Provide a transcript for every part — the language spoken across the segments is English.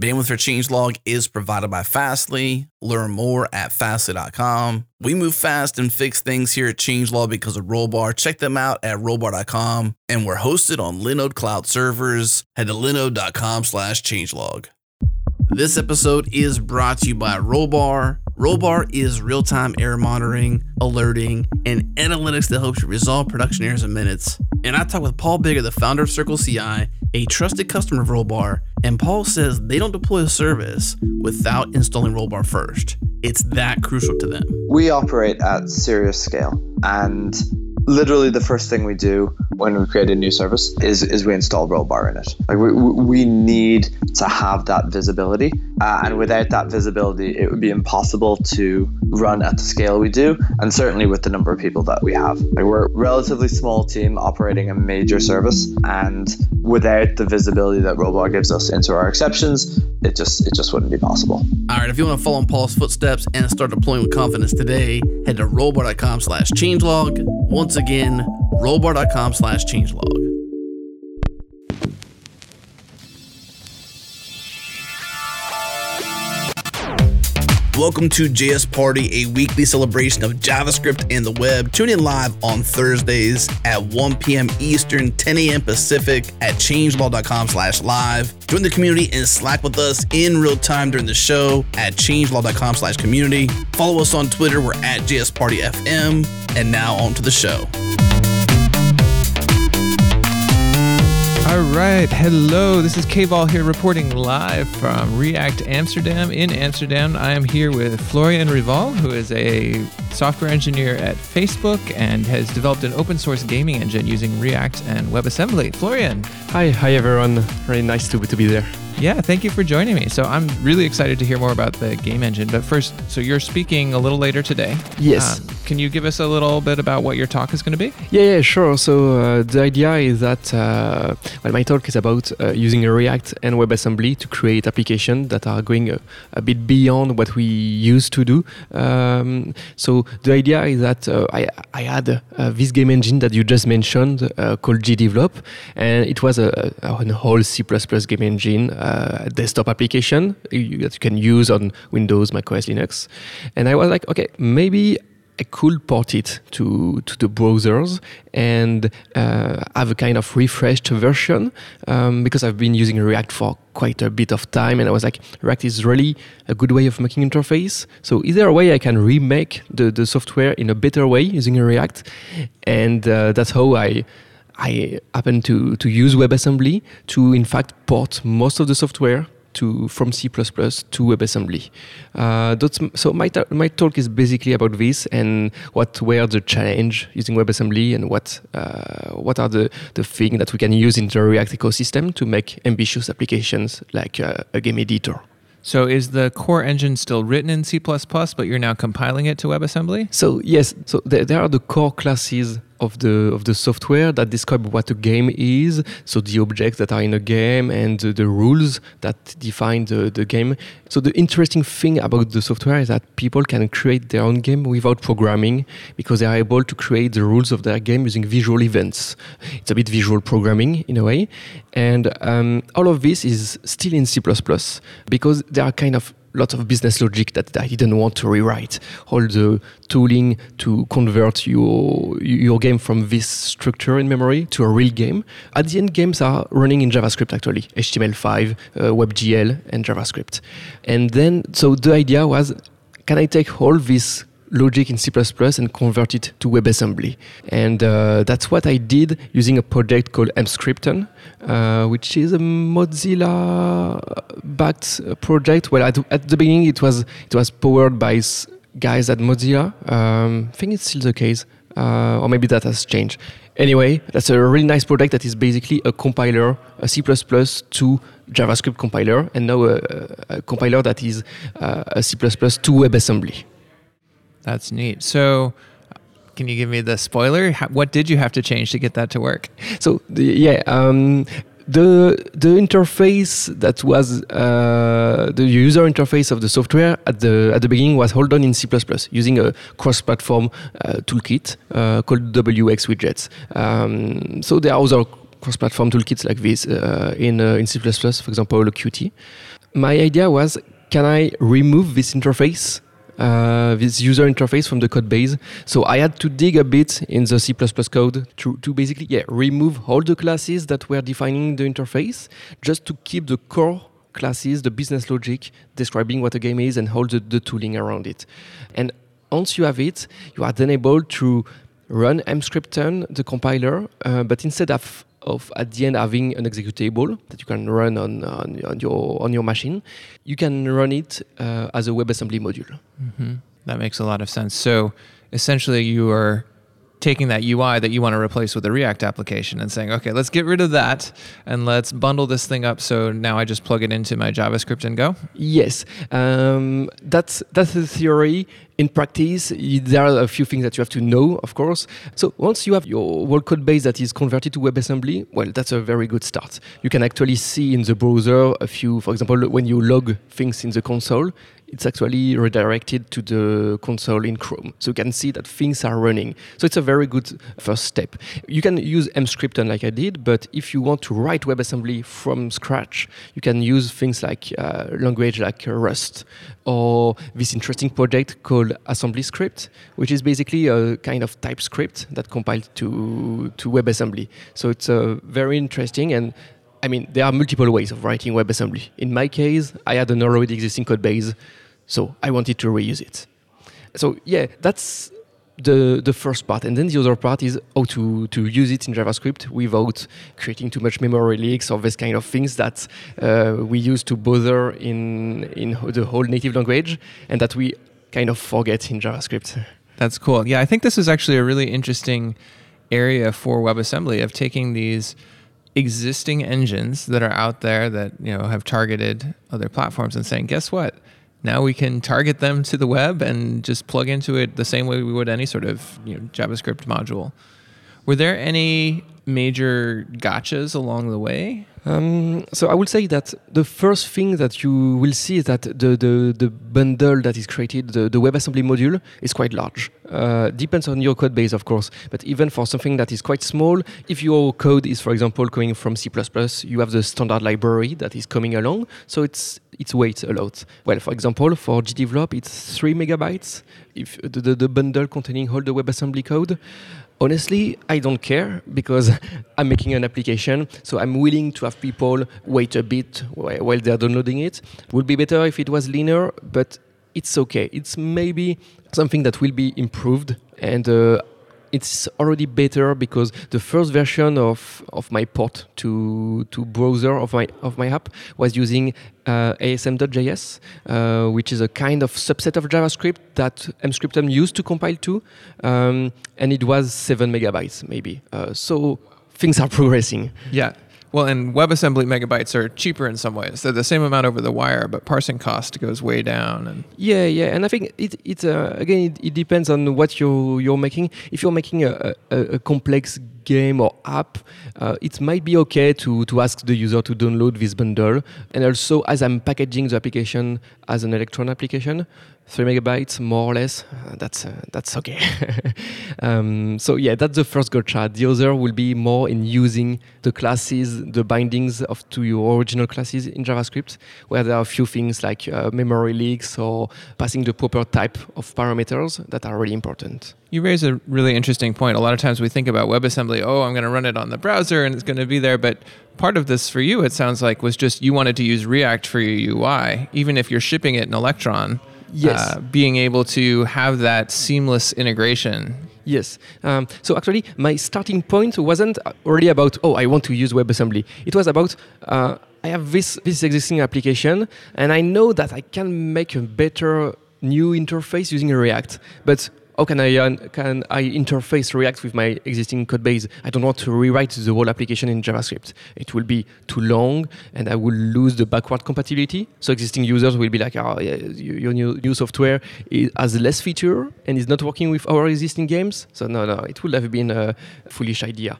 Bandwidth for changelog is provided by Fastly. Learn more at fastly.com. We move fast and fix things here at Changelog because of Rollbar. Check them out at rollbar.com. And we're hosted on Linode Cloud servers. Head to linode.com slash changelog. This episode is brought to you by Rollbar. Rollbar is real time error monitoring, alerting, and analytics that helps you resolve production errors in minutes. And I talked with Paul Biggar, the founder of Circle CI, a trusted customer of Rollbar, and Paul says they don't deploy a service without installing Rollbar first. It's that crucial to them. We operate at serious scale, and literally the first thing we do when we create a new service is, is we install rollbar in it. Like we, we need to have that visibility. Uh, and without that visibility it would be impossible to run at the scale we do and certainly with the number of people that we have. Like we're a relatively small team operating a major service and without the visibility that rollbar gives us into our exceptions it just it just wouldn't be possible. All right if you want to follow in paul's footsteps and start deploying with confidence today head to rollbar.com slash changelog. Once again, rollbar.com slash changelog. Welcome to JS Party, a weekly celebration of JavaScript and the web. Tune in live on Thursdays at 1 p.m. Eastern, 10 a.m. Pacific at changelog.com slash live. Join the community and Slack with us in real time during the show at changelog.com slash community. Follow us on Twitter. We're at JS Party FM. And now on to the show. All right. Hello. This is KBall here reporting live from React Amsterdam in Amsterdam. I am here with Florian Rival, who is a software engineer at Facebook and has developed an open source gaming engine using React and WebAssembly. Florian. Hi. Hi, everyone. Very nice to, to be there. Yeah, thank you for joining me. So I'm really excited to hear more about the game engine. But first, so you're speaking a little later today. Yes. Um, can you give us a little bit about what your talk is going to be? Yeah, yeah, sure. So uh, the idea is that uh, well, my talk is about uh, using React and WebAssembly to create applications that are going a, a, bit beyond what we used to do. Um, so the idea is that uh, I, I had uh, this game engine that you just mentioned uh, called GDevelop, and it was a, a, a whole C++ game engine uh, desktop application that you can use on Windows, macOS, Linux. And I was like, okay, maybe I could port it to, to the browsers and uh, have a kind of refreshed version um, because I've been using React for quite a bit of time and I was like, React is really a good way of making interface. So is there a way I can remake the, the software in a better way using React? And uh, that's how I I happen to, to use WebAssembly to, in fact, port most of the software to from C++ to WebAssembly. Uh, so my, my talk is basically about this and what were the challenge using WebAssembly and what uh, what are the, the things that we can use in the React ecosystem to make ambitious applications like uh, a game editor. So is the core engine still written in C++, but you're now compiling it to WebAssembly? So yes, so there, there are the core classes of the of the software that describe what a game is. So the objects that are in a game and the, the rules that define the, the game. So the interesting thing about the software is that people can create their own game without programming because they are able to create the rules of their game using visual events. It's a bit visual programming in a way, and um, all of this is still in C++ because they are kind of lots of business logic that I didn't want to rewrite. All the tooling to convert your your game from this structure in memory to a real game. At the end, games are running in JavaScript actually, HTML5, uh, WebGL, and JavaScript. And then, so the idea was, can I take all this logic in C++ and convert it to WebAssembly. And uh, that's what I did using a project called Emscripten, uh, which is a Mozilla-backed project. Well, at, at, the beginning, it was it was powered by guys at Mozilla. Um, I think it's still the case, uh, or maybe that has changed. Anyway, that's a really nice project that is basically a compiler, a C++ to JavaScript compiler, and now a, a compiler that is uh, a C++ to WebAssembly. That's neat. So, can you give me the spoiler? What did you have to change to get that to work? So, the, yeah, um, the the interface that was uh, the user interface of the software at the at the beginning was held on in C++ using a cross-platform uh, toolkit uh, called wxWidgets. Um, so there are other cross-platform toolkits like this uh, in uh, in C++, for example, Qt. My idea was can I remove this interface, uh, this user interface from the code base? So I had to dig a bit in the C code to, to basically yeah, remove all the classes that were defining the interface just to keep the core classes, the business logic describing what a game is and all the, the tooling around it. And once you have it, you are then able to run Emscripten, the compiler, uh, but instead of of at the end having an executable that you can run on, on, on your on your machine, you can run it uh, as a WebAssembly module. Mm-hmm. That makes a lot of sense. So essentially, you are taking that UI that you want to replace with a React application and saying, okay, let's get rid of that and let's bundle this thing up. So now I just plug it into my JavaScript and go. Yes, um, that's that's the theory in practice, there are a few things that you have to know, of course. So once you have your world code base that is converted to WebAssembly, well, that's a very good start. You can actually see in the browser a few, for example, when you log things in the console, it's actually redirected to the console in Chrome. So you can see that things are running. So it's a very good first step. You can use Emscripten like I did, but if you want to write WebAssembly from scratch, you can use things like uh, language like Rust or this interesting project called AssemblyScript, which is basically a kind of TypeScript that compiled to, to WebAssembly. So it's uh, very interesting and I mean, there are multiple ways of writing WebAssembly. In my case, I had an already existing code base, so I wanted to reuse it. So yeah, that's the the first part, and then the other part is how to to use it in JavaScript without creating too much memory leaks or this kind of things that uh, we use to bother in in the whole native language, and that we kind of forget in JavaScript. That's cool. Yeah, I think this is actually a really interesting area for WebAssembly of taking these existing engines that are out there that you know have targeted other platforms and saying, guess what? Now we can target them to the web and just plug into it the same way we would any sort of you know, JavaScript module. Were there any major gotchas along the way? Um, so I will say that the first thing that you will see is that the, the, the bundle that is created, the, the WebAssembly module, is quite large. Uh, depends on your code base, of course. But even for something that is quite small, if your code is, for example, coming from C++, you have the standard library that is coming along. So it's it's weight a lot. Well, for example, for gdevelop, it's three megabytes. If the, the, the bundle containing all the WebAssembly code, honestly, I don't care because I'm making an application, so I'm willing to have people wait a bit while they're downloading it. would be better if it was linear, but it's okay. It's maybe something that will be improved, and uh, it's already better because the first version of, of my port to to browser of my of my app was using uh, ASM.js, uh, which is a kind of subset of JavaScript that Emscripten used to compile to, um, and it was seven megabytes maybe. Uh, so things are progressing. Yeah. Well, and WebAssembly megabytes are cheaper in some ways. They're the same amount over the wire, but parsing cost goes way down. And yeah, yeah, and I think it it uh, again it, it, depends on what you you're making. If you're making a, a, a complex game or app, uh, it might be okay to to ask the user to download this bundle. And also, as I'm packaging the application as an Electron application, three megabytes more or less. Uh, that's uh, that's okay. Um, so yeah that's the first gotcha the other will be more in using the classes the bindings of to your original classes in javascript where there are a few things like uh, memory leaks or passing the proper type of parameters that are really important. You raise a really interesting point. A lot of times we think about webassembly. Oh i'm going to run it on the browser and it's going to be there. But part of this for you it sounds like was just you wanted to use react for your ui even if you're shipping it in electron yes. Uh, being able to have that seamless integration. Yes. Um, so actually, my starting point wasn't really about oh, I want to use WebAssembly. It was about uh, I have this this existing application, and I know that I can make a better new interface using React. But how can I uh, can I interface React with my existing code base? I don't want to rewrite the whole application in JavaScript. It will be too long, and I will lose the backward compatibility. So existing users will be like, "Oh, yeah, your new, new software has less feature and is not working with our existing games." So no, no, it would have been a foolish idea.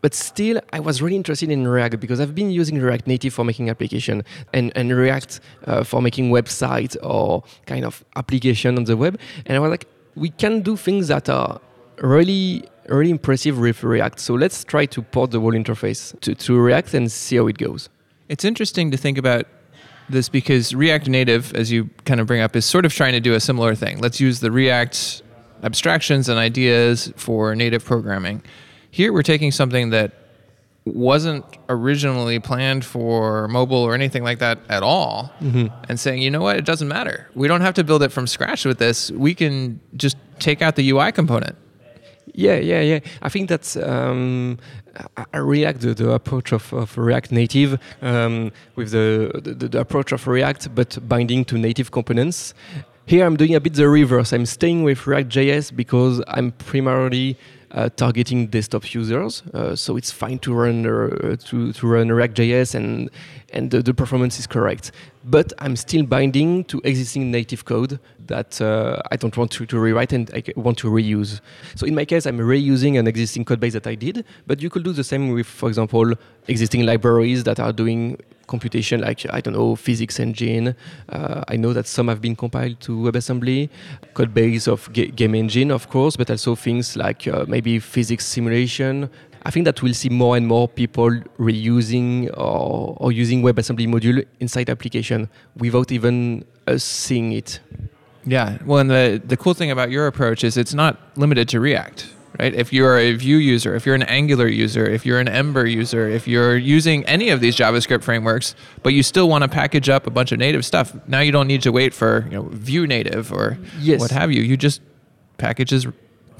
But still, I was really interested in React because I've been using React Native for making application and, and React uh, for making websites or kind of application on the web. And I was like, we can do things that are really really impressive with React. So let's try to port the whole interface to, to React and see how it goes. It's interesting to think about this because React Native, as you kind of bring up, is sort of trying to do a similar thing. Let's use the React abstractions and ideas for native programming. Here, we're taking something that wasn't originally planned for mobile or anything like that at all and saying, you know what, it doesn't matter. We don't have to build it from scratch with this. We can just take out the UI component. Yeah, yeah, yeah. I think that's um, I React the, the approach of, of React Native um, with the, the the approach of React, but binding to native components. Here I'm doing a bit the reverse. I'm staying with React.js because I'm primarily uh, targeting desktop users, uh, so it's fine to run uh, to, to run React.js and and the, the performance is correct. But I'm still binding to existing native code that uh, I don't want to, to rewrite and I want to reuse. So in my case, I'm reusing an existing code base that I did, but you could do the same with, for example, existing libraries that are doing computation like I don't know physics engine. Uh, I know that some have been compiled to WebAssembly, code base of ga- game engine, of course, but also things like uh, maybe physics simulation. I think that we'll see more and more people reusing or, or using WebAssembly module inside application without even us seeing it. Yeah. Well, and the, the cool thing about your approach is it's not limited to React, right? If you're a Vue user, if you're an Angular user, if you're an Ember user, if you're using any of these JavaScript frameworks, but you still want to package up a bunch of native stuff, now you don't need to wait for you know Vue native or Yes. what have you. You just package as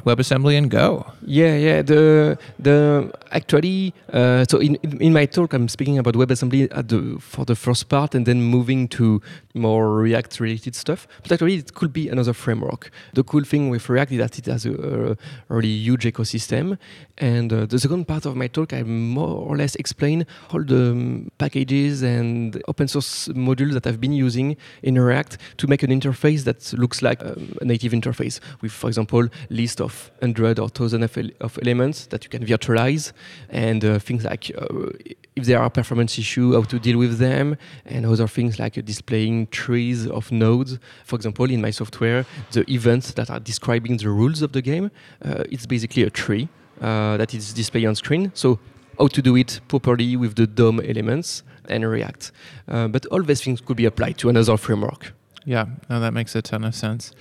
WebAssembly and go. Yeah, yeah. The the actually, uh, so in in my talk, I'm speaking about WebAssembly at the for the first part, and then moving to more React related stuff. But actually, it could be another framework. The cool thing with React is that it has a, a really huge ecosystem. And uh, the second part of my talk, I more or less explain all the um, packages and open source modules that I've been using in React to make an interface that looks like um, a native interface with, for example, list of 100 or 1000 of, of elements that you can virtualize and uh, things like uh, if there are performance issues, how to deal with them, and other things like uh, displaying trees of nodes. For example, in my software, the events that are describing the rules of the game, uh, it's basically a tree that is displayed on screen. So how to do it properly with the DOM elements and React. Uh, but all these things could be applied to another framework. Yeah, no, that makes a ton of sense.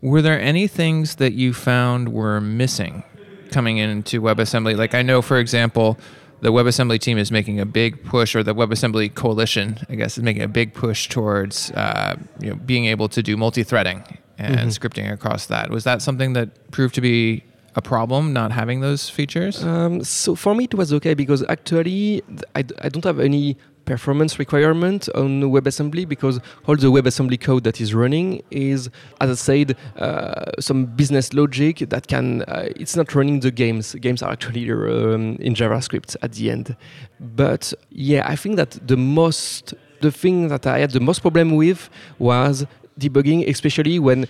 Were there any things that you found were missing coming into WebAssembly? Like I know, for example, the WebAssembly team is making a big push, or the WebAssembly coalition, I guess, is making a big push towards uh, you know, being able to do multi-threading and scripting across that. Was that something that proved to be a problem, not having those features? Um, so for me, it was okay because actually I, I don't have any performance requirement on WebAssembly because all the WebAssembly code that is running is, as I said, uh, some business logic that can. Uh, it's not running the games. Games are actually um, in JavaScript at the end. But yeah, I think that the most, the thing that I had the most problem with was debugging, especially when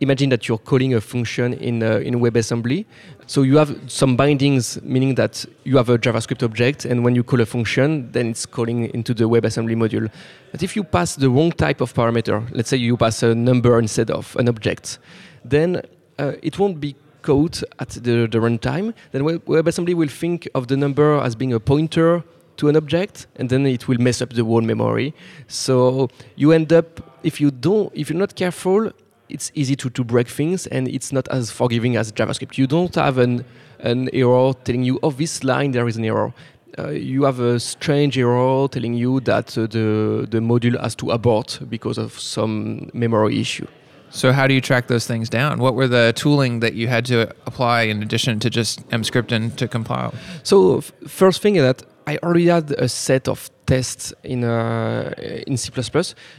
imagine that you're calling a function in uh, in WebAssembly. So you have some bindings, meaning that you have a JavaScript object, and when you call a function, then it's calling into the WebAssembly module. But if you pass the wrong type of parameter, let's say you pass a number instead of an object, then uh, it won't be caught at the, the runtime. Then WebAssembly will think of the number as being a pointer to an object and then it will mess up the whole memory so you end up if you don't if you're not careful it's easy to, to break things and it's not as forgiving as javascript you don't have an, an error telling you oh this line there is an error uh, you have a strange error telling you that uh, the, the module has to abort because of some memory issue So how do you track those things down? What were the tooling that you had to apply in addition to just Emscripten to compile? So f- first thing is that I already had a set of tests in uh, in C++,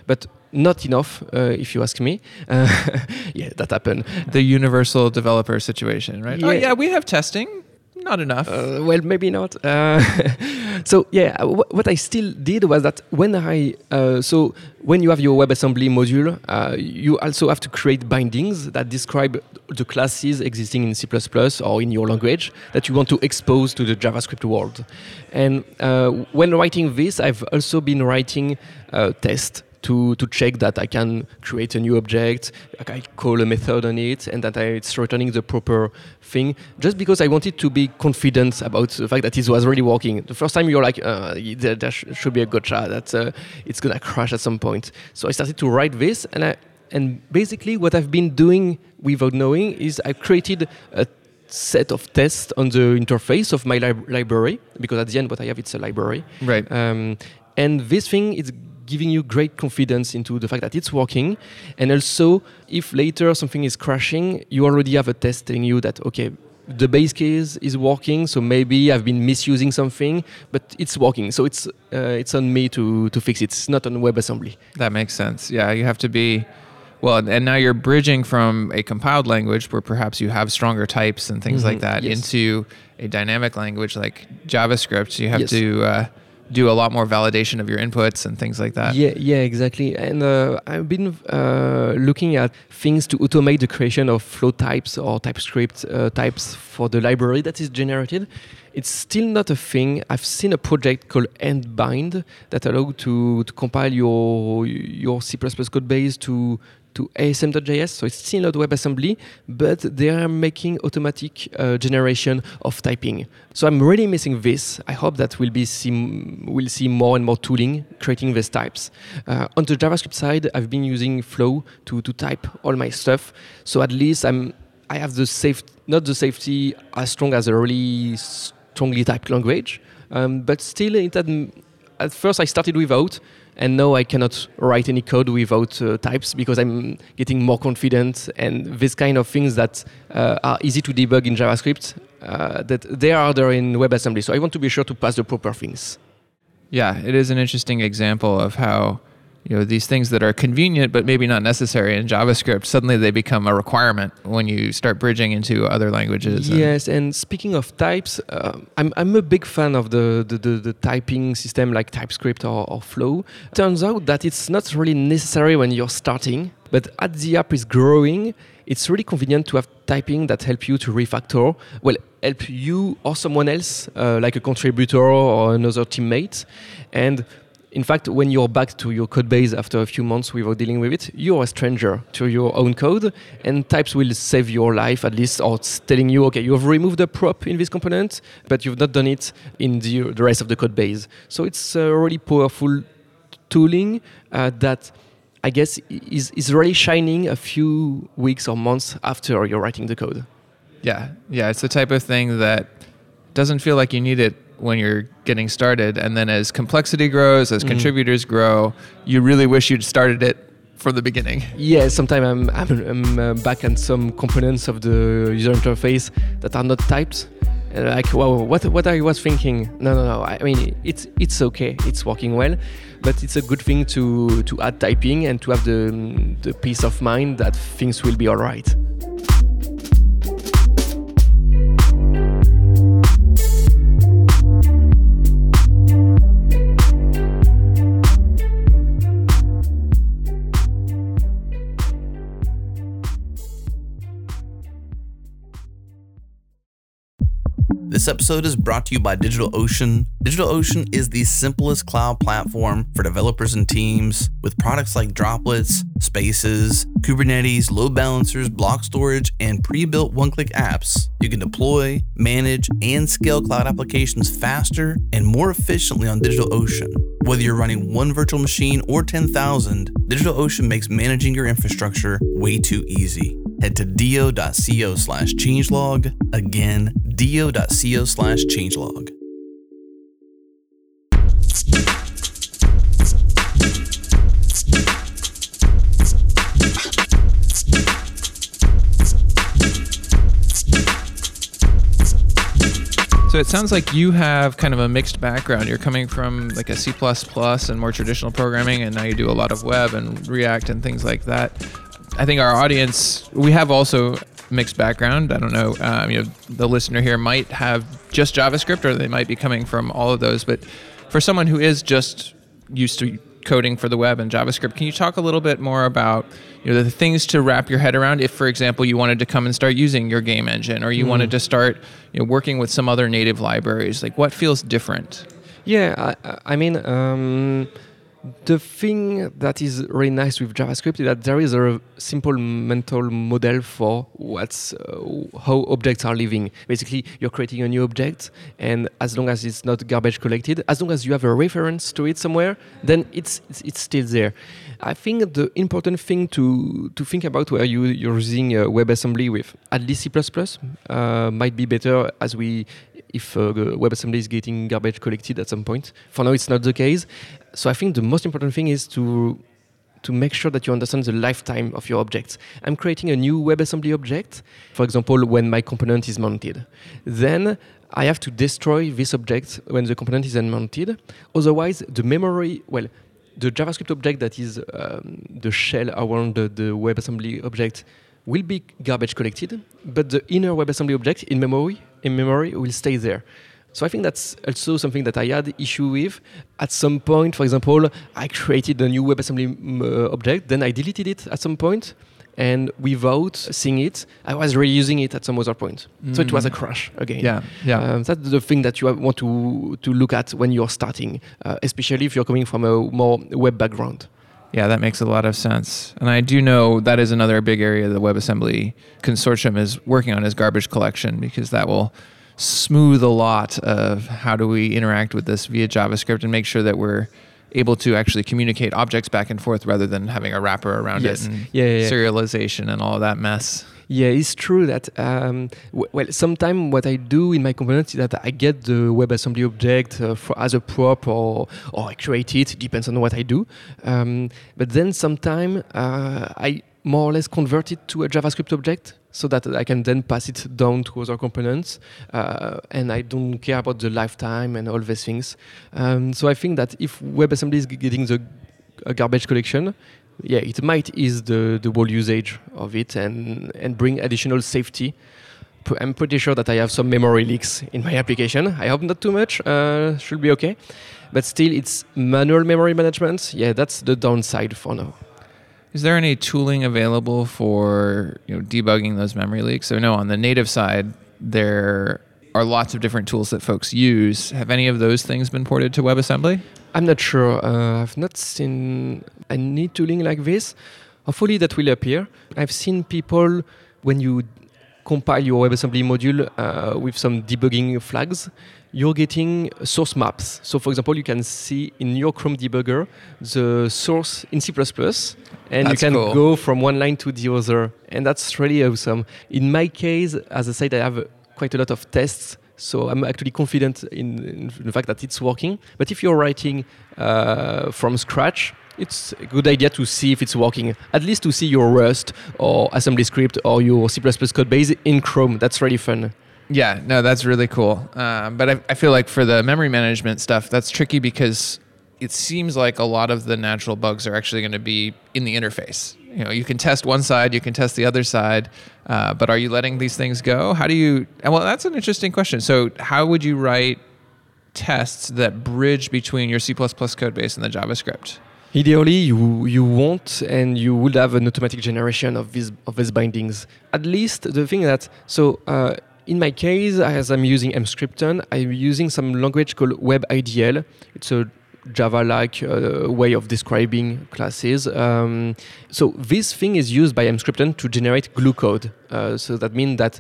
but not enough, uh, if you ask me. Uh, yeah, that happened. The universal developer situation, right? Oh Yeah. yeah, we have testing. Not enough. Uh, well, maybe not. Uh, so yeah, w- what I still did was that when I uh, so when you have your WebAssembly module, uh, you also have to create bindings that describe the classes existing in C++ or in your language that you want to expose to the JavaScript world. And uh, when writing this, I've also been writing uh, tests to to check that I can create a new object, I call a method on it, and that I, it's returning the proper thing. Just because I wanted to be confident about the fact that it was really working. The first time you're like, uh, there, there sh- should be a gotcha that uh, it's gonna crash at some point. So I started to write this, and I and basically what I've been doing without knowing is I created a set of tests on the interface of my lib- library because at the end what I have it's a library. Right. Um, and this thing is giving you great confidence into the fact that it's working. And also, if later something is crashing, you already have a test telling you that, okay, the base case is working, so maybe I've been misusing something, but it's working. So it's uh, it's on me to to fix it. It's not on WebAssembly. That makes sense. Yeah, you have to be well, and now you're bridging from a compiled language where perhaps you have stronger types and things like Mhm, that yes. into a dynamic language like JavaScript. You have Yes. to uh, do a lot more validation of your inputs and things like that. Yeah, yeah, exactly. And uh, I've been uh, looking at things to automate the creation of flow types or TypeScript uh, types for the library that is generated. It's still not a thing. I've seen a project called nbind that allows to, to compile your your C++ code base to to ASM.js. So it's still not WebAssembly, but they are making automatic uh, generation of typing. So I'm really missing this. I hope that we'll be see, we'll see more and more tooling creating these types. Uh, on the JavaScript side, I've been using Flow to, to type all my stuff. So at least I'm I have the safe not the safety as strong as a really strongly typed language, um, but still it had, at first I started without, and now I cannot write any code without uh, types because I'm getting more confident and this kind of things that uh, are easy to debug in JavaScript uh, that they are there in WebAssembly. So I want to be sure to pass the proper things. Yeah, it is an interesting example of how you know these things that are convenient but maybe not necessary in JavaScript suddenly they become a requirement when you start bridging into other languages. and- Yes, and speaking of types, uh, I'm, I'm a big fan of the, the, the, the typing system like TypeScript or, or Flow. Turns out that it's not really necessary when you're starting, but as the app is growing, it's really convenient to have typing that help you to refactor. Well, help you or someone else, uh, like a contributor or another teammate. And in fact, when you're back to your code base after a few months without dealing with it, you're a stranger to your own code, and types will save your life at least, or telling you, okay, you have removed a prop in this component, but you've not done it in the, the rest of the code base. So it's a really powerful tooling uh, that I guess is, is really shining a few weeks or months after you're writing the code. Yeah, yeah, it's the type of thing that doesn't feel like you need it when you're getting started, and then as complexity grows, as Mhm. contributors grow, you really wish you'd started it from the beginning. Yeah, sometimes I'm, I'm, I'm uh, back on some components of the user interface that are not typed. And like, wow, what, what I was thinking? No, no, no. I mean, it's, it's okay. It's working well. But it's a good thing to, to add typing and to have the, the peace of mind that things will be all right. This episode is brought to you by DigitalOcean. DigitalOcean is the simplest cloud platform for developers and teams with products like Droplets, Spaces, Kubernetes, load balancers, block storage, and pre built one click apps. You can deploy, manage, and scale cloud applications faster and more efficiently on DigitalOcean. Whether you're running one virtual machine or 10,000, DigitalOcean makes managing your infrastructure way too easy. Head to do.co slash changelog. Again, do.co slash changelog. So it sounds like you have kind of a mixed background. You're coming from like a C++ and more traditional programming, and now you do a lot of web and React and things like that. I think our audience, we have also mixed background. I don't know, um, you know, the listener here might have just JavaScript, or they might be coming from all of those. But for someone who is just used to coding for the web and JavaScript, can you talk a little bit more about you know the things to wrap your head around? If, for example, you wanted to come and start using your game engine, or you wanted to start you know working with some other native libraries, like what feels different? Yeah, I, I mean, um, The thing that is really nice with JavaScript is that there is a simple mental model for what's uh, how objects are living. Basically, you're creating a new object, and as long as it's not garbage collected, as long as you have a reference to it somewhere, then it's it's, it's still there. I think the important thing to to think about where you you're using uh, WebAssembly with at least C++ uh, might be better as we if uh, WebAssembly is getting garbage collected at some point. For now, it's not the case. So I think the most important thing is to to make sure that you understand the lifetime of your objects. I'm creating a new WebAssembly object, for example, when my component is mounted. Then I have to destroy this object when the component is unmounted. Otherwise, the memory, well, the JavaScript object that is um, the shell around the, the WebAssembly object will be garbage collected, but the inner WebAssembly object in memory in memory will stay there. So I think that's also something that I had issue with. At some point, for example, I created a new WebAssembly uh, object, then I deleted it at some point, and without seeing it, I was reusing it at some other point. Mm. So it was a crash again. Yeah, yeah. Um, that's the thing that you want to to look at when you're starting, uh, especially if you're coming from a more web background. Yeah, that makes a lot of sense. And I do know that is another big area the WebAssembly consortium is working on is garbage collection because that will smooth a lot of how do we interact with this via JavaScript and make sure that we're able to actually communicate objects back and forth rather than having a wrapper around yes. it and yeah, yeah, yeah. serialization and all that mess. Yeah, it's true that um, w- well, sometimes what I do in my components is that I get the WebAssembly object uh, for, as a prop or or I create it. It depends on what I do. Um, but then sometimes uh, I more or less convert it to a JavaScript object so that I can then pass it down to other components. Uh, and I don't care about the lifetime and all these things. Um, so I think that if WebAssembly is getting the garbage collection, yeah, it might ease the, the whole usage of it and, and bring additional safety. I'm pretty sure that I have some memory leaks in my application. I hope not too much. Uh, should be okay. But still, it's manual memory management. Yeah, that's the downside for now. Is there any tooling available for you know debugging those memory leaks? So no, on the native side, there are lots of different tools that folks use. Have any of those things been ported to WebAssembly? I'm not sure. Uh, I've not seen any tooling like this. Hopefully that will appear. I've seen people when you compile your WebAssembly module uh, with some debugging flags, you're getting source maps. So, for example, you can see in your Chrome debugger the source in C++, and that's you can cool. go from one line to the other. And that's really awesome. In my case, as I said, I have quite a lot of tests. So I'm actually confident in, in the fact that it's working. But if you're writing uh, from scratch, it's a good idea to see if it's working. At least to see your Rust or assembly script or your C++ code base in Chrome. That's really fun. Yeah, no, that's really cool. Uh, but I, I feel like for the memory management stuff, that's tricky because it seems like a lot of the natural bugs are actually going to be in the interface. You know, you can test one side, you can test the other side, uh, but are you letting these things go? How do you? Well, that's an interesting question. So, how would you write tests that bridge between your C++ code base and the JavaScript? Ideally, you you won't, and you would have an automatic generation of these of these bindings. At least the thing that so. Uh, in my case, as I'm using Emscripten, I'm using some language called WebIDL. It's a Java-like uh, way of describing classes. Um, so this thing is used by Emscripten to generate glue code. Uh, so that means that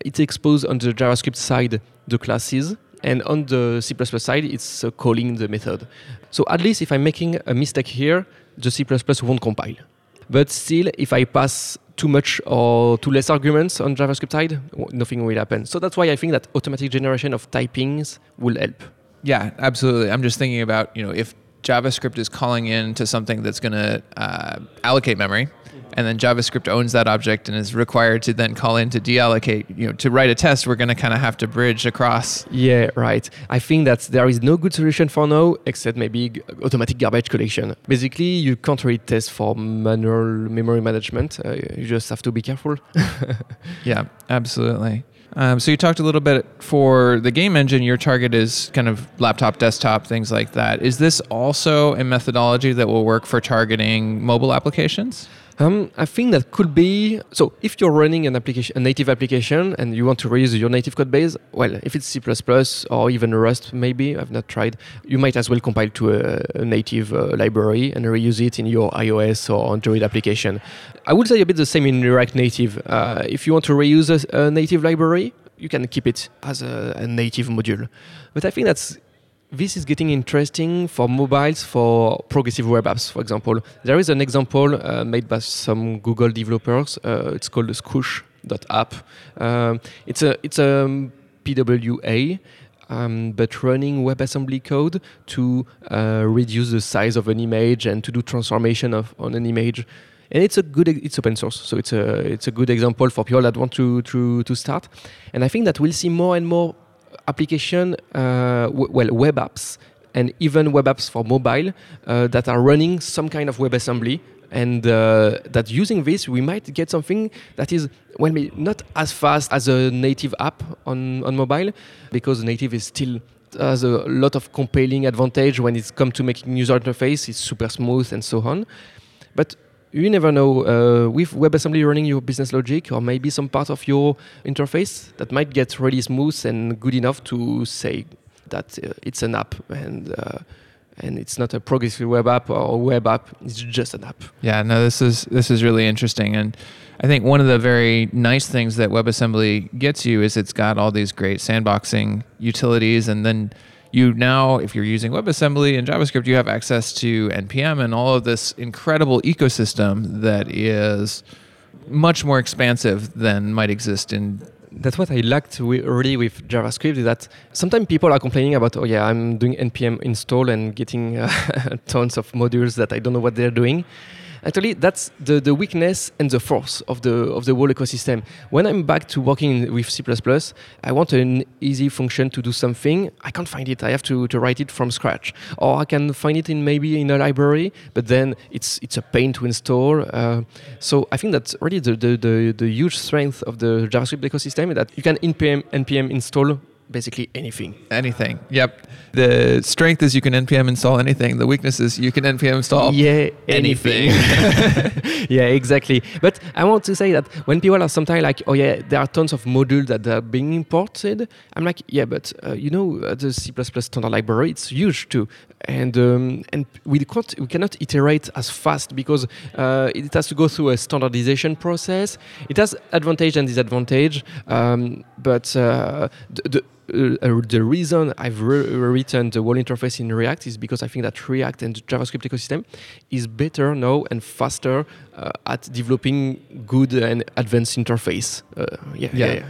it exposes on the JavaScript side the classes, and on the C++ side, it's uh, calling the method. So at least if I'm making a mistake here, the C++ won't compile. But still, if I pass too much or too less arguments on JavaScript side, nothing will happen. So that's why I think that automatic generation of typings will help. Yeah, absolutely. I'm just thinking about, you know, if JavaScript is calling in to something that's going to uh, allocate memory, and then JavaScript owns that object and is required to then call in to deallocate. You know, to write a test, we're going to kind of have to bridge across. Yeah, right. I think that there is no good solution for now, except maybe automatic garbage collection. Basically, you can't really test for manual memory management. Uh, you just have to be careful. yeah, absolutely. Um, so you talked a little bit for the game engine. Your target is kind of laptop, desktop, things like that. Is this also a methodology that will work for targeting mobile applications? Um, I think that could be so. If you're running an application, a native application, and you want to reuse your native code base, well, if it's C++ or even Rust, maybe I've not tried. You might as well compile to a, a native uh, library and reuse it in your iOS or Android application. I would say a bit the same in React Native. Uh, if you want to reuse a, a, native library, you can keep it as a, a native module. But I think that's this is getting interesting for mobiles for progressive web apps, for example. There is an example uh, made by some Google developers. Uh, it's called the Squoosh.app. Um, it's a it's a PWA. Um, but running WebAssembly code to uh, reduce the size of an image and to do transformation of on an image, and it's a good it's open source, so it's a it's a good example for people that want to to to start. And I think that we'll see more and more application, uh, well, web apps and even web apps for mobile uh, that are running some kind of WebAssembly and uh, that using this we might get something that is well not as fast as a native app on, on mobile because native is still has a lot of compelling advantage when it's come to making user interface it's super smooth and so on. But you never know uh, with WebAssembly running your business logic or maybe some part of your interface that might get really smooth and good enough to say that uh, it's an app and uh, and it's not a progressive web app or web app it's just an app. Yeah no this is this is really interesting. And i think one of the very nice things that webassembly gets you is it's got all these great sandboxing utilities and then you now, if you're using WebAssembly and JavaScript, you have access to NPM and all of this incredible ecosystem that is much more expansive than might exist in that's what I liked really with JavaScript is that sometimes people are complaining about, oh yeah, I'm doing npm install and getting uh, tons of modules that I don't know what they're doing. Actually, that's the, the weakness and the force of the of the whole ecosystem. When I'm back to working with C++, I want an easy function to do something. I can't find it. I have to, to write it from scratch, or I can find it in maybe in a library, but then it's it's a pain to install. Uh, so I think that's really the, the, the, the huge strength of the JavaScript ecosystem that you can npm npm install basically anything. Anything. Yep. The strength is you can npm install anything. The weakness is you can npm install yeah anything. yeah, exactly. But I want to say that when people are sometimes like, oh yeah, there are tons of modules that are being imported. I'm like, yeah, but uh, you know uh, the C++ standard library, it's huge too, and um, and we can't we cannot iterate as fast because uh, it has to go through a standardization process. It has advantage and disadvantage, um, but uh, the, the uh, uh, the reason I've re written the whole interface in React is because I think that React and the JavaScript ecosystem is better now and faster uh, at developing good and advanced interface. Uh, yeah, yeah, yeah,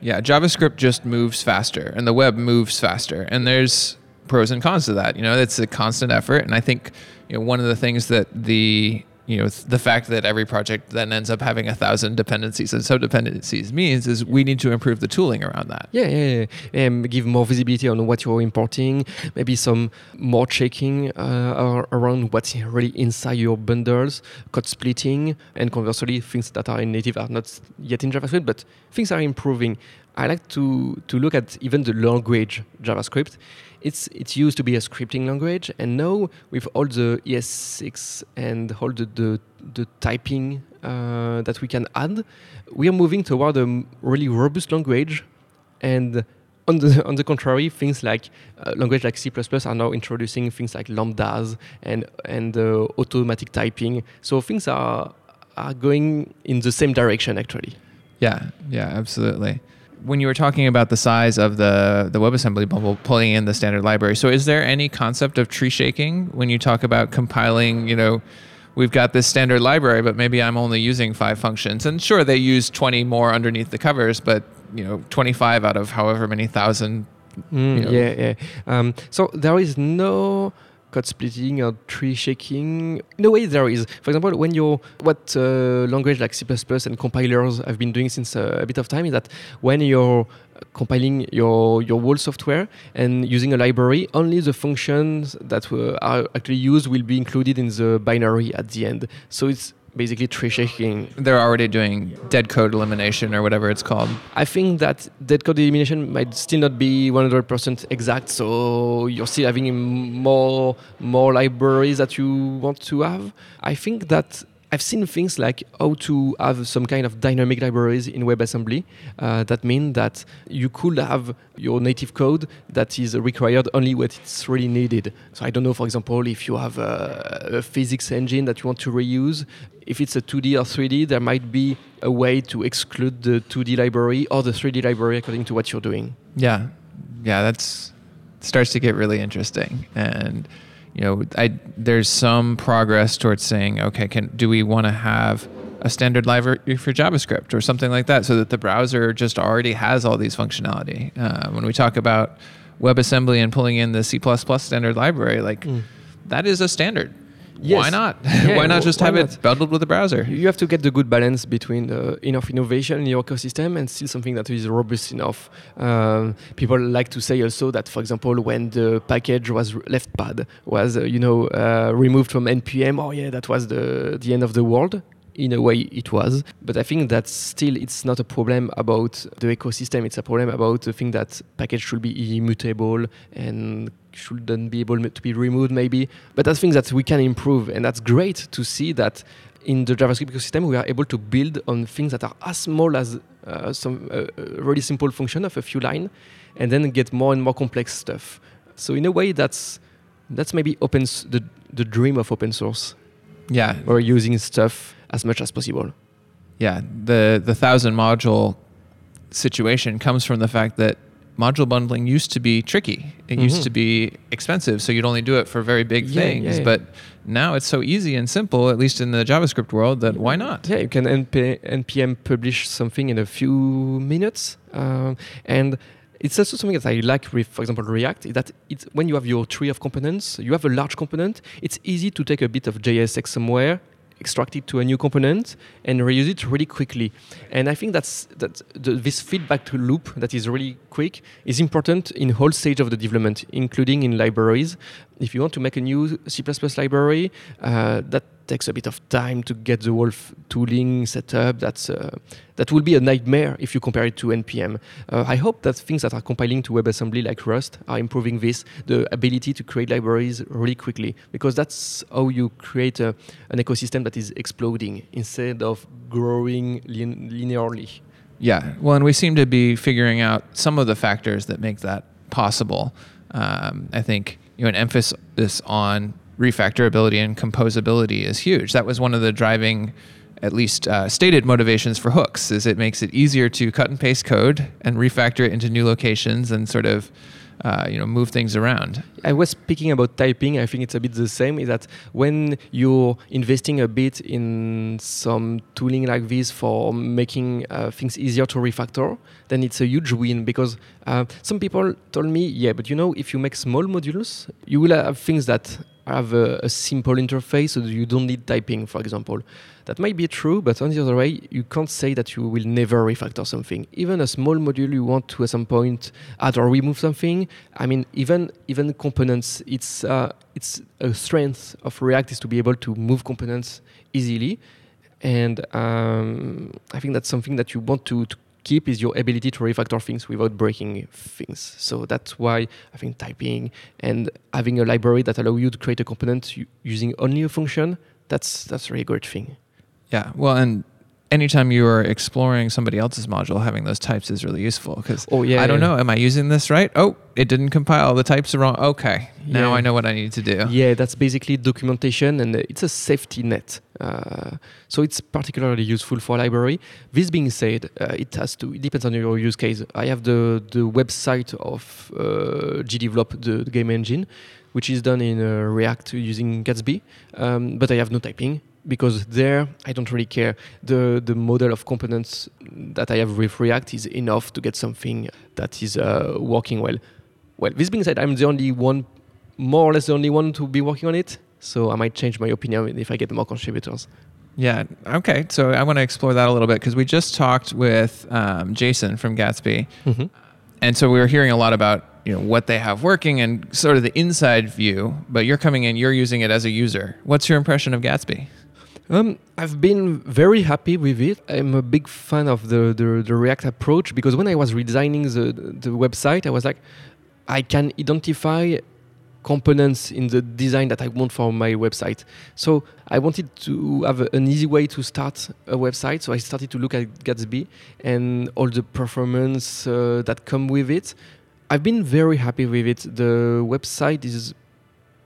yeah. JavaScript just moves faster, and the web moves faster, and there's pros and cons to that. You know, it's a constant effort, and I think you know one of the things that the you know the fact that every project then ends up having a thousand dependencies and subdependencies means is we need to improve the tooling around that. Yeah, yeah, yeah. Um, give more visibility on what you're importing, maybe some more checking uh, around what's really inside your bundles, code splitting, and conversely, things that are in native are not yet in JavaScript, but things are improving. I like to to look at even the language JavaScript it's used to be a scripting language, and now with all the ES6 and all the the, the typing uh, that we can add, we are moving toward a really robust language, and on the on the contrary, things like uh, language like C++ are now introducing things like lambdas and and uh, automatic typing. So things are are going in the same direction actually. Yeah, yeah, absolutely when you were talking about the size of the the WebAssembly bubble pulling in the standard library, so is there any concept of tree shaking when you talk about compiling? You know, we've got this standard library, but maybe I'm only using five functions, and sure they use 20 more underneath the covers, but you know, 25 out of however many thousand. Mm, you know. Yeah, yeah. Um, so there is no code splitting or tree shaking. In a way, there is. For example, when you're what uh, language like C++ and compilers have been doing since uh, a bit of time is that when you're compiling your your whole software and using a library, only the functions that were, are actually used will be included in the binary at the end. So it's basically tree shaking. They're already doing dead code elimination or whatever it's called. I think that dead code elimination might still not be 100% exact, so you're still having more more libraries that you want to have. I think that I've seen things like how to have some kind of dynamic libraries in WebAssembly. Uh, that mean that you could have your native code that is required only when it's really needed. So I don't know, for example, if you have a, a physics engine that you want to reuse, if it's a 2D or 3D, there might be a way to exclude the 2D library or the 3D library according to what you're doing. Yeah, yeah, that's starts to get really interesting, and you know, I there's some progress towards saying, okay, can do we want to have a standard library for JavaScript or something like that, so that the browser just already has all these functionality. Uh, when we talk about WebAssembly and pulling in the C++ standard library, like Mm. that is a standard. Yes. Why not? Yeah, why not just why have not? it bundled with the browser? You have to get the good balance between uh, enough innovation in your ecosystem and still something that is robust enough. Um, people like to say also that, for example, when the package was left pad was, uh, you know, uh, removed from npm, oh yeah, that was the the end of the world. In a way, it was, but I think that still it's not a problem about the ecosystem. It's a problem about the thing that package should be immutable and shouldn't be able to be removed, maybe. But that's things that we can improve, and that's great to see that in the JavaScript ecosystem, we are able to build on things that are as small as uh, some uh, uh, really simple function of a few lines, and then get more and more complex stuff. So in a way, that's that's maybe open s- the the dream of open source. Yeah, We're using stuff as much as possible. yeah the the thousand module situation comes from the fact that module bundling used to be tricky it used Mhm. to be expensive so you'd only do it for very big Yeah, things yeah, yeah. but now it's so easy and simple at least in the javascript world that why not Yeah, you can NP- npm publish something in a few minutes, um, and it's also something that I like with, for example, React. Is that it's when you have your tree of components, you have a large component. It's easy to take a bit of JSX somewhere, extract it to a new component, and reuse it really quickly. And I think that's that the, this feedback loop that is really quick is important in whole stage of the development, including in libraries. If you want to make a new C++ library, uh, that takes a bit of time to get the whole tooling set up. That's uh, that will be a nightmare if you compare it to npm. Uh, I hope that things that are compiling to WebAssembly like Rust are improving this, the ability to create libraries really quickly, because that's how you create a, an ecosystem that is exploding instead of growing lin- linearly. yeah well and we seem to be figuring out some of the factors that make that possible um, i think you know an emphasis on refactorability and composability is huge that was one of the driving at least uh, stated motivations for hooks is it makes it easier to cut and paste code and refactor it into new locations and sort of uh, you know move things around I was speaking about typing. I think it's a bit the same. Is that when you're investing a bit in some tooling like this for making uh, things easier to refactor, then it's a huge win because uh, some people told me, yeah, but you know, if you make small modules, you will have things that have a, a simple interface, so you don't need typing, for example. That might be true, but on the other way, you can't say that you will never refactor something. Even a small module you want to at some point add or remove something. I mean, even even components, it's uh, it's a strength of React is to be able to move components easily, and um, I think that's something that you want to, to keep is your ability to refactor things without breaking things. So that's why I think typing and having a library that allow you to create a component using only a function, that's that's a really great thing. yeah well and anytime you are exploring somebody else's module having those types is really useful because Oh yeah, I don't yeah. know. Am I using this right? Oh, it didn't compile. The types are wrong. Okay, now Yeah. I know what I need to do. Yeah, that's basically documentation and it's a safety net. Uh, so it's particularly useful for library. This being said, uh, it has to. It depends on your use case. I have the the website of uh, GDevelop, the, the game engine, which is done in uh, React using Gatsby, um, but I have no typing because there I don't really care. The the model of components that I have with React is enough to get something that is uh, working well. Well, this being said, I'm the only one, more or less the only one to be working on it. So I might change my opinion if I get more contributors. Yeah. Okay. So I want to explore that a little bit because we just talked with um, Jason from Gatsby, and so we were hearing a lot about you know what they have working and sort of the inside view. But you're coming in, you're using it as a user. What's your impression of Gatsby? Um, I've been very happy with it. I'm a big fan of the, the, the React approach because when I was redesigning the, the website, I was like, I can identify components in the design that I want for my website. So I wanted to have an easy way to start a website. So I started to look at Gatsby and all the performance uh, that come with it. I've been very happy with it. The website is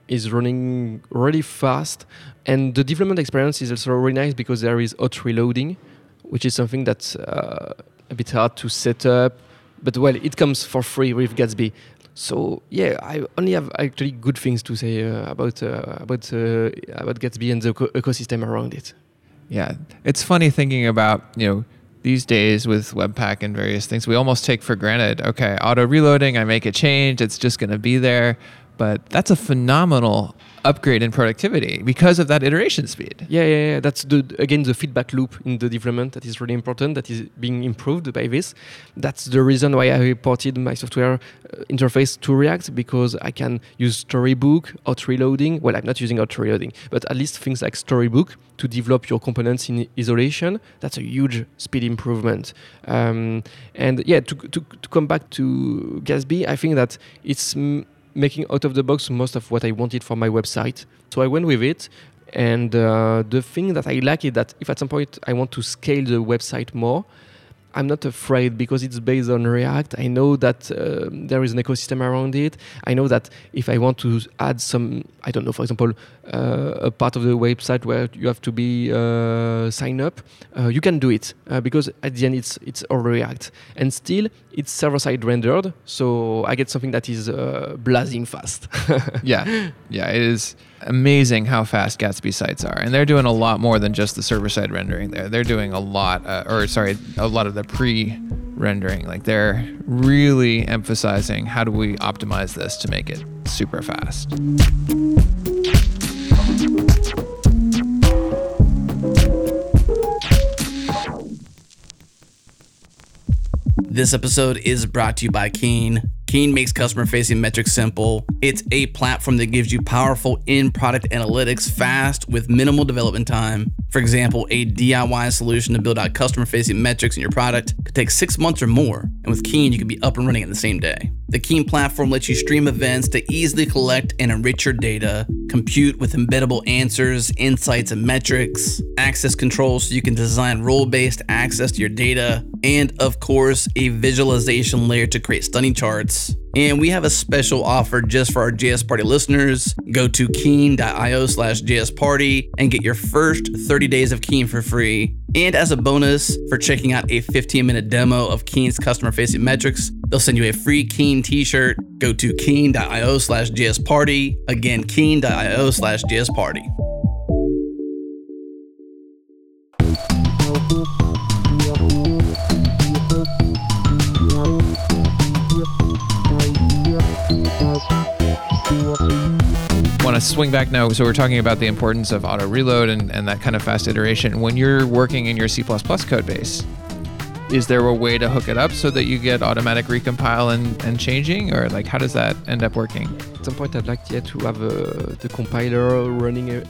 is running really fast, and the development experience is also really nice because there is auto reloading, which is something that's uh, a bit hard to set up. But well, it comes for free with Gatsby. So yeah, I only have actually good things to say uh, about uh, about uh, about Gatsby and the eco- ecosystem around it. Yeah, it's funny thinking about you know these days with Webpack and various things, we almost take for granted. Okay, auto reloading, I make a change, it's just going to be there. But that's a phenomenal upgrade in productivity because of that iteration speed. Yeah, yeah, yeah. That's the again the feedback loop in the development that is really important. That is being improved by this. That's the reason why I reported my software uh, interface to React because I can use Storybook, auto reloading. Well, I'm not using auto reloading, but at least things like Storybook to develop your components in isolation. That's a huge speed improvement. Um, and yeah, to, to, to come back to Gatsby, I think that it's making out of the box most of what I wanted for my website. So I went with it. And uh, the thing that I like is that if at some point I want to scale the website more, I'm not afraid because it's based on React. I know that uh, there is an ecosystem around it. I know that if I want to add some, I don't know, for example, uh, a part of the website where you have to be uh, sign up, uh, you can do it uh, because at the end it's it's all React and still it's server side rendered. So I get something that is uh, blazing fast. yeah, yeah, it is amazing how fast Gatsby sites are, and they're doing a lot more than just the server side rendering. There, they're doing a lot, uh, or sorry, a lot of the pre-rendering. Like they're really emphasizing how do we optimize this to make it super fast. This episode is brought to you by Keen. Keen makes customer facing metrics simple. It's a platform that gives you powerful in product analytics fast with minimal development time. For example, a DIY solution to build out customer facing metrics in your product could take six months or more. And with Keen, you can be up and running in the same day. The Keen platform lets you stream events to easily collect and enrich your data, compute with embeddable answers, insights, and metrics, access controls so you can design role based access to your data, and of course, a visualization layer to create stunning charts. And we have a special offer just for our JS Party listeners. Go to keen.io slash JS Party and get your first 30 days of Keen for free. And as a bonus for checking out a 15 minute demo of Keen's customer facing metrics, they'll send you a free Keen t shirt. Go to keen.io slash JS Party. Again, keen.io slash JS Party. Swing back now. So we're talking about the importance of auto reload and, and that kind of fast iteration. When you're working in your C++ code base, is there a way to hook it up so that you get automatic recompile and, and changing or like how does that end up working at some point i'd like yeah, to have uh, the compiler running at,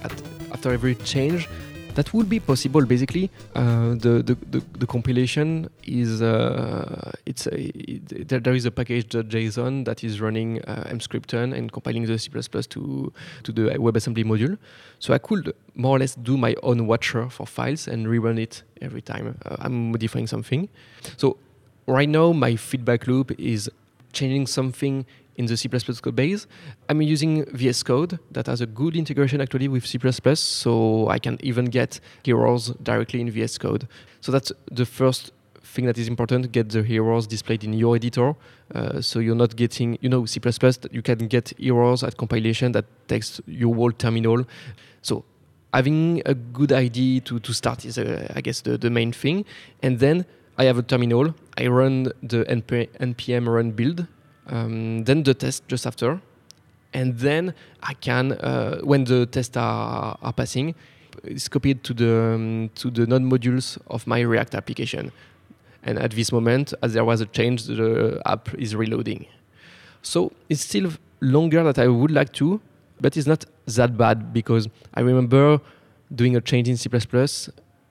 after every change that would be possible. Basically, uh, the, the, the, the compilation is uh, it's a, it, there is a package.json that is running uh, Emscripten and compiling the C++ to to the WebAssembly module. So I could more or less do my own watcher for files and rerun it every time uh, I'm modifying something. So right now my feedback loop is changing something in the C++ code base. I'm using VS Code that has a good integration actually with C++, so I can even get errors directly in VS Code. So that's the first thing that is important, get the errors displayed in your editor. Uh, so you're not getting, you know, C++, you can get errors at compilation that takes your whole terminal. So having a good idea to, to start is, uh, I guess, the, the main thing. And then I have a terminal. I run the NP- npm run build um, then the test just after, and then I can, uh, when the tests are, are passing, it's copied to the um, to the node modules of my React application. And at this moment, as there was a change, the app is reloading. So it's still longer than I would like to, but it's not that bad because I remember doing a change in C++,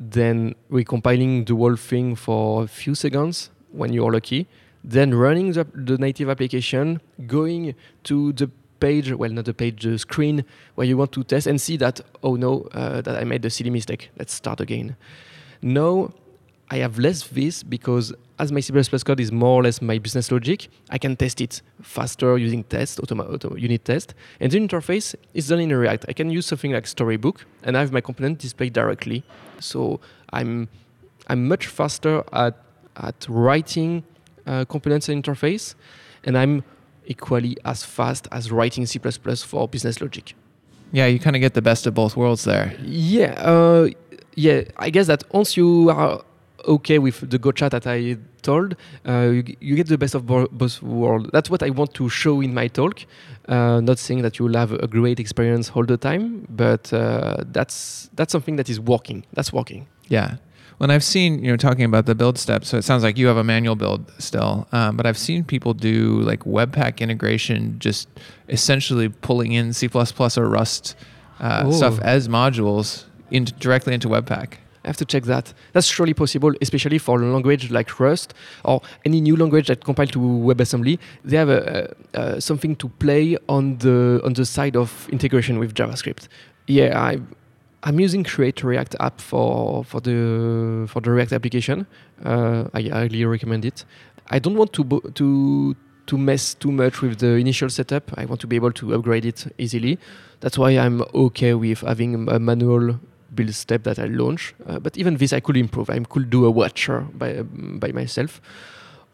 then recompiling the whole thing for a few seconds when you're lucky, then running the, the native application, going to the page, well, not the page, the screen where you want to test and see that, oh no, uh, that I made a silly mistake. Let's start again. Now, I have less this because as my C++ code is more or less my business logic, I can test it faster using test, automa- auto unit test. And the interface is done in React. I can use something like Storybook and I have my component displayed directly. So I'm, I'm much faster at, at writing uh, components and interface, and I'm equally as fast as writing C++ for business logic. Yeah, you kind of get the best of both worlds there. Yeah, uh, yeah. I guess that once you are okay with the gotcha that I told, uh, you, you, get the best of bo- both worlds. That's what I want to show in my talk. Uh, not saying that you will have a great experience all the time, but uh, that's that's something that is working. That's working. Yeah. When I've seen, you know, talking about the build steps, so it sounds like you have a manual build still, um, but I've seen people do like Webpack integration, just essentially pulling in C++ or Rust uh, stuff as modules into, directly into Webpack. I have to check that. That's surely possible, especially for a language like Rust or any new language that compile to WebAssembly. They have a, a, something to play on the on the side of integration with JavaScript. Yeah, I I'm using Create React app for for the for the React application. Uh, I highly recommend it. I don't want to to to mess too much with the initial setup. I want to be able to upgrade it easily. That's why I'm okay with having a manual build step that I launch. Uh, but even this, I could improve. I could do a watcher by um, by myself,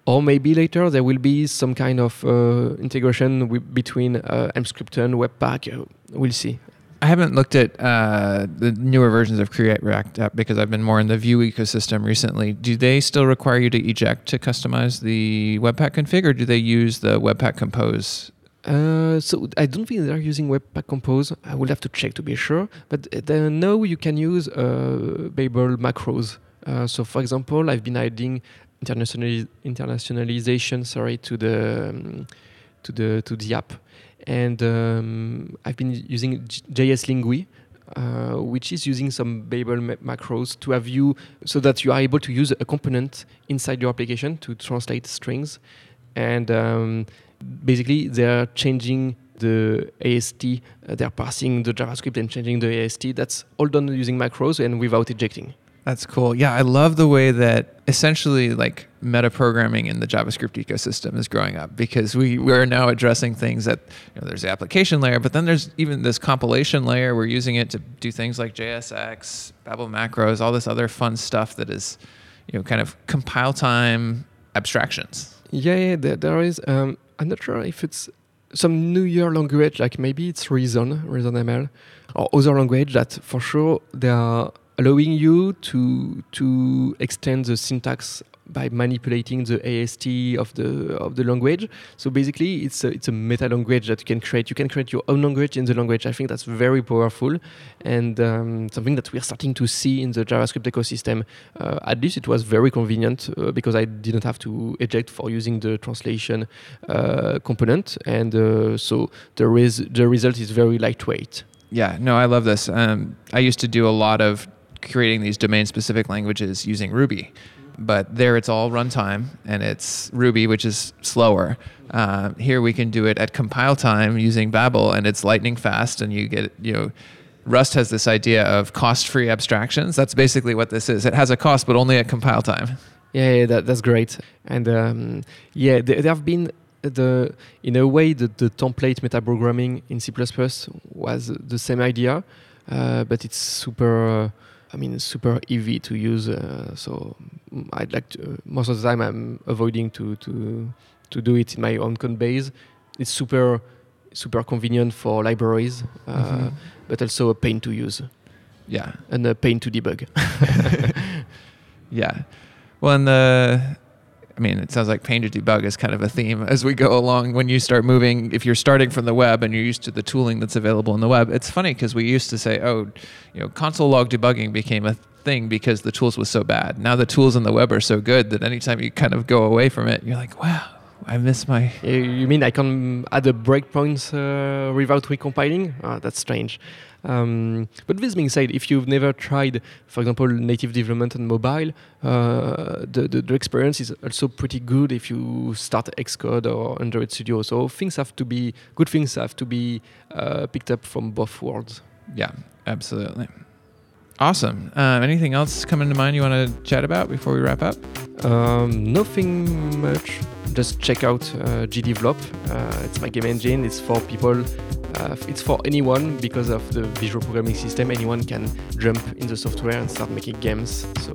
or maybe later there will be some kind of uh, integration between uh, and Webpack. Uh, we'll see. I haven't looked at uh, the newer versions of Create React app because I've been more in the Vue ecosystem recently. Do they still require you to eject to customize the Webpack config, or do they use the Webpack Compose uh, so I don't think they're using Webpack Compose. I will have to check to be sure. But uh, now you can use uh, Babel macros. Uh, so for example, I've been adding internationali- internationalization, sorry, to the um, to the to the app, and um, I've been using JS Lingui. Uh, which is using some Babel ma- macros to have you so that you are able to use a component inside your application to translate strings and um, basically they're changing the AST, uh, they're parsing the JavaScript and changing the AST. That's all done using macros and without ejecting. That's cool. Yeah, I love the way that essentially like metaprogramming in the JavaScript ecosystem is growing up because we, we are now addressing things that you know, there's the application layer, but then there's even this compilation layer. We're using it to do things like JSX, Babel macros, all this other fun stuff that is, you know, kind of compile time abstractions. Yeah, yeah there, there is. Um, I'm not sure if it's some newer language, like maybe it's Reason, Reason ML, or other language that for sure they are allowing you to to extend the syntax by manipulating the AST of the of the language. So basically, it's a, it's a meta language that you can create. You can create your own language in the language. I think that's very powerful and um, something that we're starting to see in the JavaScript ecosystem. Uh, at least it was very convenient uh, because I didn't have to eject for using the translation uh, component, and uh, so the res- the result is very lightweight. Yeah, no, I love this. Um, I used to do a lot of creating these domain specific languages using Ruby but there it's all runtime and it's Ruby, which is slower. Uh, here we can do it at compile time using Babel, and it's lightning fast, and you get you know. Rust has this idea of cost-free abstractions. That's basically what this is. It has a cost, but only at compile time. Yeah, yeah that, that's great. And um, yeah, there, there have been the in a way the, the template metaprogramming in C++ was the same idea, uh, but it's super. Uh, I mean, it's super easy to use. Uh, so mm, I'd like to. Most of the time, I'm avoiding to to to do it in my own code base. It's super super convenient for libraries, uh, mm-hmm. but also a pain to use. Yeah, and a pain to debug. yeah. Well, and the I mean, it sounds like pain to debug is kind of a theme as we go along. When you start moving, if you're starting from the web and you're used to the tooling that's available in the web, it's funny because we used to say, oh, you know, console log debugging became a thing because the tools was so bad. Now the tools in the web are so good that anytime you kind of go away from it, you're like, wow, I miss my. You mean I can add a breakpoint uh, without recompiling? Ah, that's strange. Um, but this being said, if you've never tried, for example, native development on mobile, uh, the, the, the experience is also pretty good if you start Xcode or Android Studio. So things have to be good. Things have to be uh, picked up from both worlds. Yeah, absolutely. Awesome. Um, anything else coming to mind you want to chat about before we wrap up? Um, nothing much. Just check out uh, GDevelop. Uh, it's my game engine. It's for people. Uh, it's for anyone because of the visual programming system. Anyone can jump in the software and start making games. So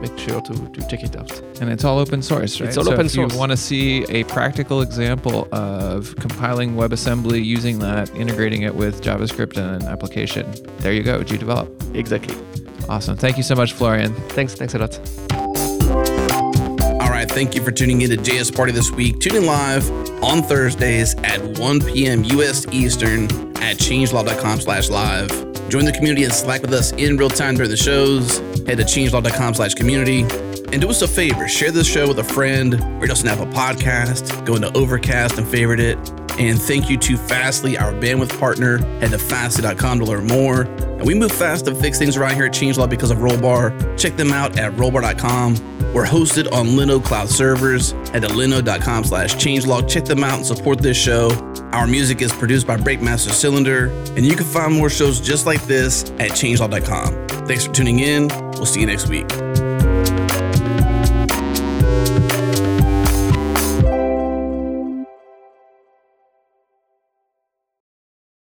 make sure to, to check it out. And it's all open source, right? It's all so open if source. you want to see a practical example of compiling WebAssembly using that, integrating it with JavaScript and an application, there you go, GDevelop. Exactly. Awesome. Thank you so much, Florian. Thanks. Thanks a lot. All right, thank you for tuning in to JS Party this week. Tune in live on Thursdays at 1 p.m. U.S. Eastern at changelog.com slash live. Join the community and Slack with us in real time during the shows. Head to changelog.com slash community. And do us a favor, share this show with a friend, or just Apple Podcast. Go into Overcast and favorite it. And thank you to Fastly, our bandwidth partner. Head to fastly.com to learn more. And we move fast to fix things around here at Changelog because of Rollbar. Check them out at rollbar.com. We're hosted on Linode Cloud servers. Head to linode.com slash changelog. Check them out and support this show. Our music is produced by Breakmaster Cylinder, and you can find more shows just like this at changelog.com. Thanks for tuning in. We'll see you next week.